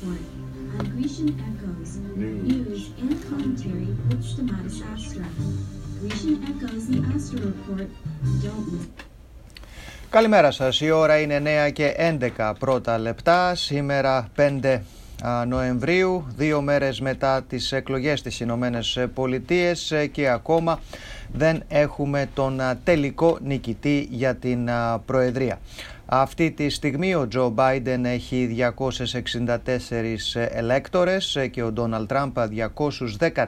report on Grecian Echoes, news and commentary with Stamatis Astra. Grecian Echoes, the Astra Report. Don't miss. Καλημέρα σας. Η ώρα είναι 9 και 11 πρώτα λεπτά. Σήμερα 5 Νοεμβρίου, δύο μέρες μετά τις εκλογές στις Ηνωμένες Πολιτείες και ακόμα δεν έχουμε τον τελικό νικητή για την Προεδρία. Αυτή τη στιγμή ο Τζο Μπάιντεν έχει 264 ελέκτορες και ο Ντόναλτ Τραμπ 214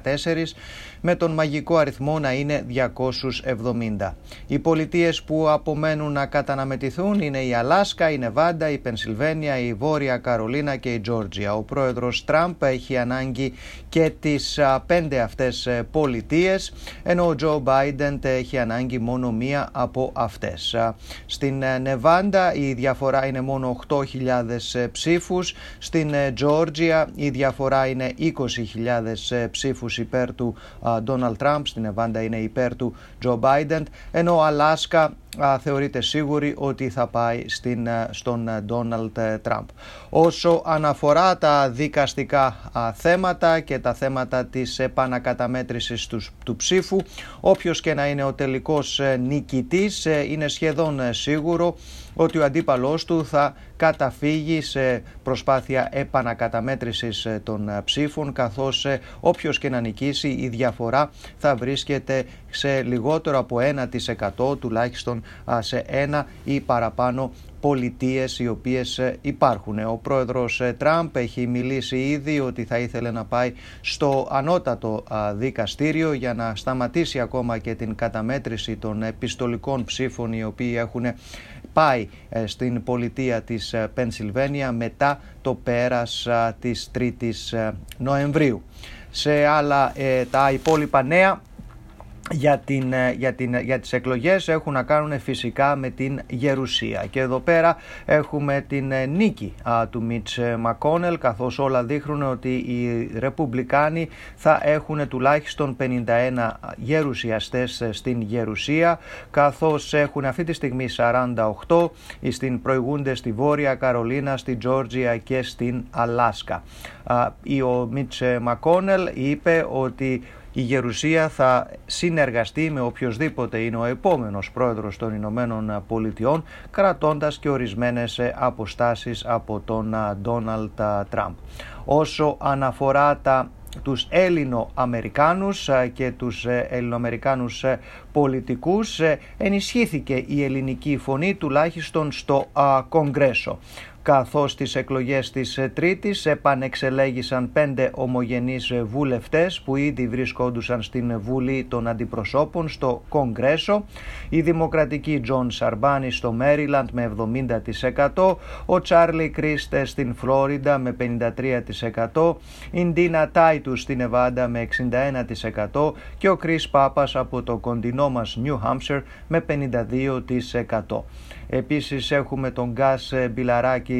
με τον μαγικό αριθμό να είναι 270. Οι πολιτείες που απομένουν να καταναμετηθούν είναι η Αλάσκα, η Νεβάντα, η Πενσιλβένια, η Βόρεια Καρολίνα και η Τζόρτζια. Ο πρόεδρος Τραμπ έχει ανάγκη και τις πέντε αυτές πολιτείες ενώ ο Τζο Μπάιντεν έχει ανάγκη μόνο μία από αυτές. Στην Νεβάντα η διαφορά είναι μόνο 8.000 ε, ψήφους. Στην Τζόρτζια η διαφορά είναι 20.000 ε, ψήφους υπέρ του Ντόναλτ Τραμπ, στην Εβάντα είναι υπέρ του Τζο Μπάιντεν, ενώ Αλάσκα θεωρείται σίγουρη ότι θα πάει στην, στον Ντόναλτ Τραμπ. Όσο αναφορά τα δικαστικά θέματα και τα θέματα της επανακαταμέτρησης τους, του ψήφου, όποιος και να είναι ο τελικός ε, νικητής, είναι σχεδόν σίγουρο ότι ο αντίπαλός του θα καταφύγει σε προσπάθεια επανακαταμέτρησης ε, των ε, ψήφων καθώς ε, όποιος και να νικήσει η διαφορά θα βρίσκεται σε λιγότερο από 1% τουλάχιστον σε ένα ή παραπάνω πολιτείες οι οποίες υπάρχουν. Ο πρόεδρος Τραμπ έχει μιλήσει ήδη ότι θα ήθελε να πάει στο ανώτατο δικαστήριο για να σταματήσει ακόμα και την καταμέτρηση των επιστολικών ψήφων οι οποίοι έχουν πάει ε, στην πολιτεία της ε, Πενσιλβένια μετά το πέρας της 3ης Νοεμβρίου. Σε άλλα τα υπόλοιπα νέα για, την, ε, για, την, για τις εκλογές έχουν να κάνουν φυσικά με την Γερουσία και εδώ πέρα έχουμε την ε, νίκη του Μίτς ε, Μακόνελ καθώς όλα δείχνουν ότι οι Ρεπουμπλικάνοι θα έχουν τουλάχιστον 51 γερουσιαστές στην Γερουσία καθώς έχουν αυτή τη στιγμή 48 στην προηγούνται στη Βόρεια Καρολίνα, στη Τζόρτζια και στην Αλάσκα. Ο Μίτς Μακόνελ είπε ότι η Γερουσία θα συνεργαστεί με οποιοδήποτε είναι ο επόμενος πρόεδρος των Ηνωμένων Πολιτειών κρατώντας και ορισμένες αποστάσεις από τον Ντόναλτ Τραμπ. Όσο αναφορά τα τους Έλληνο-Αμερικάνους και τους Ελληνοαμερικάνους πολιτικούς ενισχύθηκε η ελληνική φωνή τουλάχιστον στο Κογκρέσο καθώς στις εκλογές της ε, Τρίτης επανεξελέγησαν πέντε ομογενείς ε, βουλευτές που ήδη βρισκόντουσαν στην Βουλή των Αντιπροσώπων στο Κογκρέσο, η Δημοκρατική Τζον Σαρμπάνη στο Μέριλαντ με 70%, ο Τσάρλι Κρίστε στην Φλόριντα με 53%, η Ντίνα Τάιτους στη Νεβάντα με 61% και ο Κρίς Πάπας από το κοντινό μας New Hampshire με 52%. Επίσης έχουμε τον Γκας Μπιλιράκη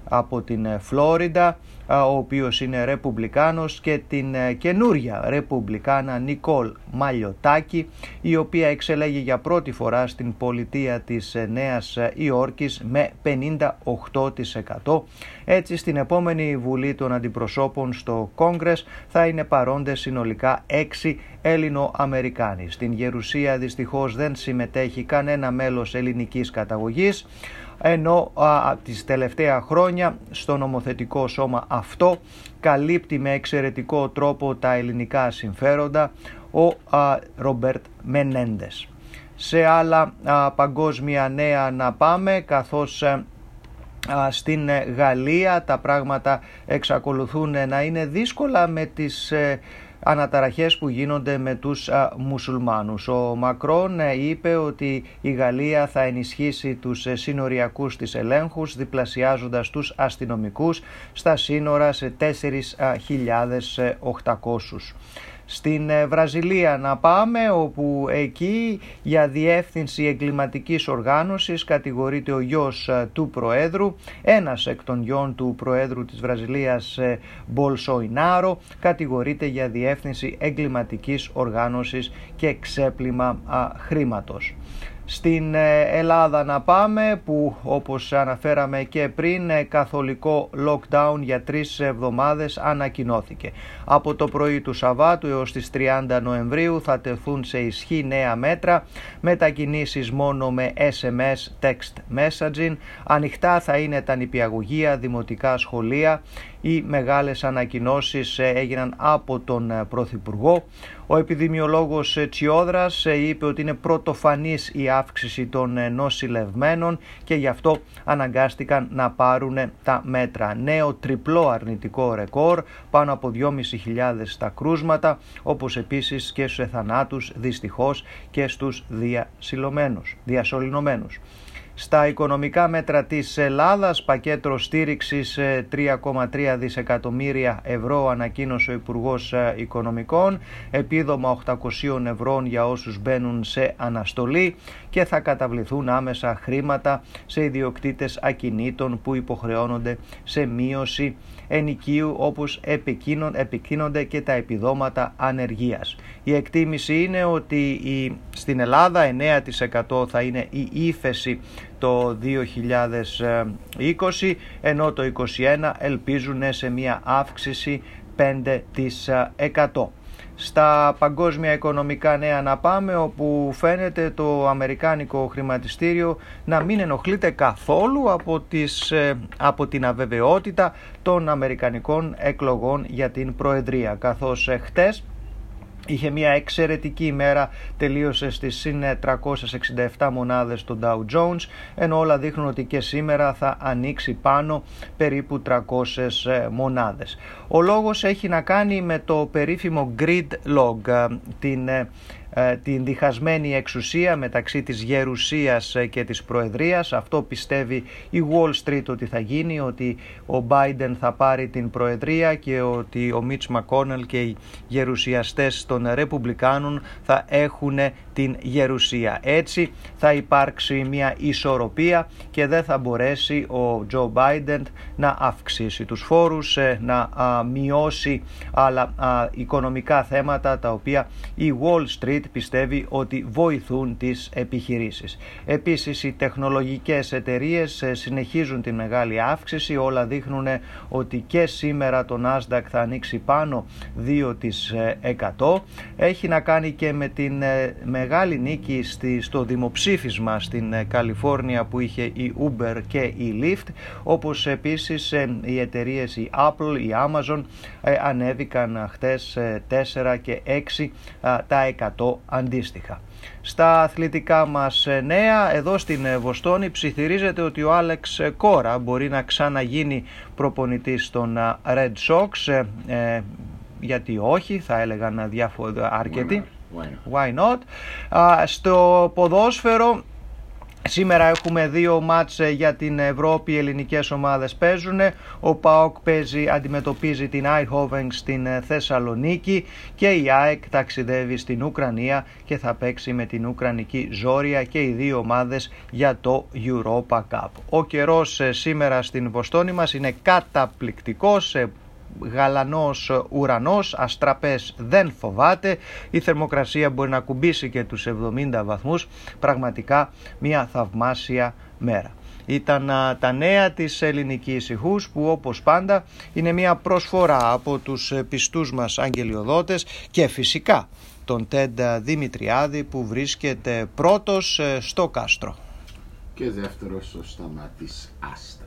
από την Φλόριντα ο οποίος είναι ρεπουμπλικάνος και την ε, καινούρια ρεπουμπλικάνα Νικόλ Μαλλιοτάκη η οποία εξελέγει για πρώτη φορά στην πολιτεία της ε, Νέας Υόρκης με 58%. Έτσι στην επόμενη Βουλή των Αντιπροσώπων στο Κόγκρες θα είναι παρόντες συνολικά 6 Έλληνο-Αμερικάνοι. Στην Γερουσία δυστυχώς δεν συμμετέχει κανένα μέλος ελληνικής καταγωγής ενώ α, τις τελευταία χρόνια στο νομοθετικό σώμα αυτό καλύπτει με εξαιρετικό τρόπο τα ελληνικά συμφέροντα ο Ρομπέρτ Μενέντες. Σε άλλα παγκόσμια νέα να πάμε καθώς ε, στην Γαλλία τα πράγματα εξακολουθούν να είναι δύσκολα με τις ε, αναταραχές που γίνονται με τους α, μουσουλμάνους. Ο Μακρόν ε, είπε ότι η Γαλλία θα ενισχύσει τους ε, συνοριακούς της ελέγχους διπλασιάζοντας τους αστυνομικούς στα σύνορα σε 4.800 στην ε, Βραζιλία να πάμε όπου εκεί για διεύθυνση εγκληματικής οργάνωσης κατηγορείται ο γιος ε, του Προέδρου ένας εκ των γιών του Προέδρου της Βραζιλίας ε, Μπολσοϊνάρο κατηγορείται για διεύθυνση εγκληματικής οργάνωσης και ξέπλυμα χρήματος. Στην ε, Ελλάδα να πάμε που όπως αναφέραμε και πριν ε, καθολικό lockdown για τρεις εβδομάδες ανακοινώθηκε. Από το πρωί του Σαββάτου έως τις 30 Νοεμβρίου θα τεθούν σε ισχύ νέα μέτρα μετακινήσεις μόνο με SMS text messaging. Ανοιχτά θα είναι τα νηπιαγωγεία, δημοτικά σχολεία. Οι μεγάλες ανακοινώσεις ε, έγιναν από τον Πρωθυπουργό. Ο επιδημιολόγος Τσιόδρας είπε ότι είναι πρωτοφανής η αύξηση των ε, νοσηλευμένων και γι' αυτό αναγκάστηκαν να πάρουν τα μέτρα. Νέο τριπλό αρνητικό ρεκόρ, πάνω από 2.500 τα κρούσματα, όπως επίσης και στους εθανάτους δυστυχώς και στους διασωληνωμένους. Στα οικονομικά μέτρα της Ελλάδας, πακέτο στήριξης 3,3 δισεκατομμύρια ευρώ ανακοίνωσε ο Υπουργός Οικονομικών, επίδομα 800 ευρώ για όσους μπαίνουν σε αναστολή και θα καταβληθούν άμεσα χρήματα σε ιδιοκτήτες ακινήτων που υποχρεώνονται σε μείωση ενοικίου όπως επικίνονται και τα επιδόματα ανεργίας. Η εκτίμηση είναι ότι η, στην Ελλάδα 9% θα είναι η ύφεση το 2020 ενώ το 2021 ελπίζουν σε μια αύξηση 5% στα παγκόσμια οικονομικά νέα να πάμε όπου φαίνεται το αμερικάνικο χρηματιστήριο να μην ενοχλείται καθόλου από, τις, ε, από την αβεβαιότητα των αμερικανικών εκλογών για την Προεδρία καθώς ε, χτες Είχε μια εξαιρετική ημέρα, τελείωσε στις συν 367 μονάδες το Dow Jones, ενώ όλα δείχνουν ότι και σήμερα θα ανοίξει πάνω περίπου 300 ε, μονάδες. Ο λόγος έχει να κάνει με το περίφημο grid log, ε, την ε, ε, την διχασμένη εξουσία μεταξύ της γερουσίας ε, και της προεδρίας. Αυτό πιστεύει η Wall Street ότι θα γίνει, ότι ο Biden θα πάρει την προεδρία και ότι ο Mitch McConnell και οι γερουσιαστές των Ρεπουμπλικάνων θα έχουν την γερουσία. Έτσι θα υπάρξει μια ισορροπία και δεν θα μπορέσει ο Joe Biden να αυξήσει τους φόρους, ε, να μειώσει άλλα οικονομικά θέματα τα οποία η Wall Street πιστεύει ότι βοηθούν τις επιχειρήσεις. Επίσης οι τεχνολογικές εταιρείες ε, συνεχίζουν την μεγάλη αύξηση, όλα δείχνουν ότι και σήμερα το Nasdaq θα ανοίξει πάνω 2%. Έχει να κάνει και με την ε, μεγάλη νίκη στο δημοψήφισμα στην ε, Καλιφόρνια που είχε η Uber και η Lyft, όπως επίσης οι εταιρείες η Apple, η Amazon ανέβηκαν χτες 4 και 6 τα 100 αντίστοιχα. Στα αθλητικά μας ε, νέα, εδώ στην ε, Βοστόνη ψιθυρίζεται ότι ο Άλεξ ε, Κόρα μπορεί να ξαναγίνει προπονητής των Red Sox, γιατί όχι, θα έλεγαν διάφοροι αρκετοί. Why not? στο ποδόσφαιρο Σήμερα έχουμε δύο μάτς ε, για την Ευρώπη, οι ελληνικές ομάδες παίζουν. Ο ΠΑΟΚ παίζει, αντιμετωπίζει την Άιχόβενγκ στην ε, Θεσσαλονίκη και η ΑΕΚ ταξιδεύει στην Ουκρανία και θα παίξει με την Ουκρανική Ζόρια και οι δύο ομάδες για το Europa Cup. Ο καιρός ε, σήμερα στην Βοστόνη μας είναι καταπληκτικός, γαλανός ουρανός, αστραπές δεν φοβάται, η θερμοκρασία μπορεί να κουμπίσει και τους 70 βαθμούς, πραγματικά μια θαυμάσια μέρα. Ήταν τα νέα της ελληνικής ηχούς που όπως πάντα είναι μια προσφορά από τους ε, πιστούς μας αγγελιοδότες και φυσικά τον Τέντα Δημητριάδη που βρίσκεται πρώτος ε, στο κάστρο. Και δεύτερος στο Σταμάτης Άστας.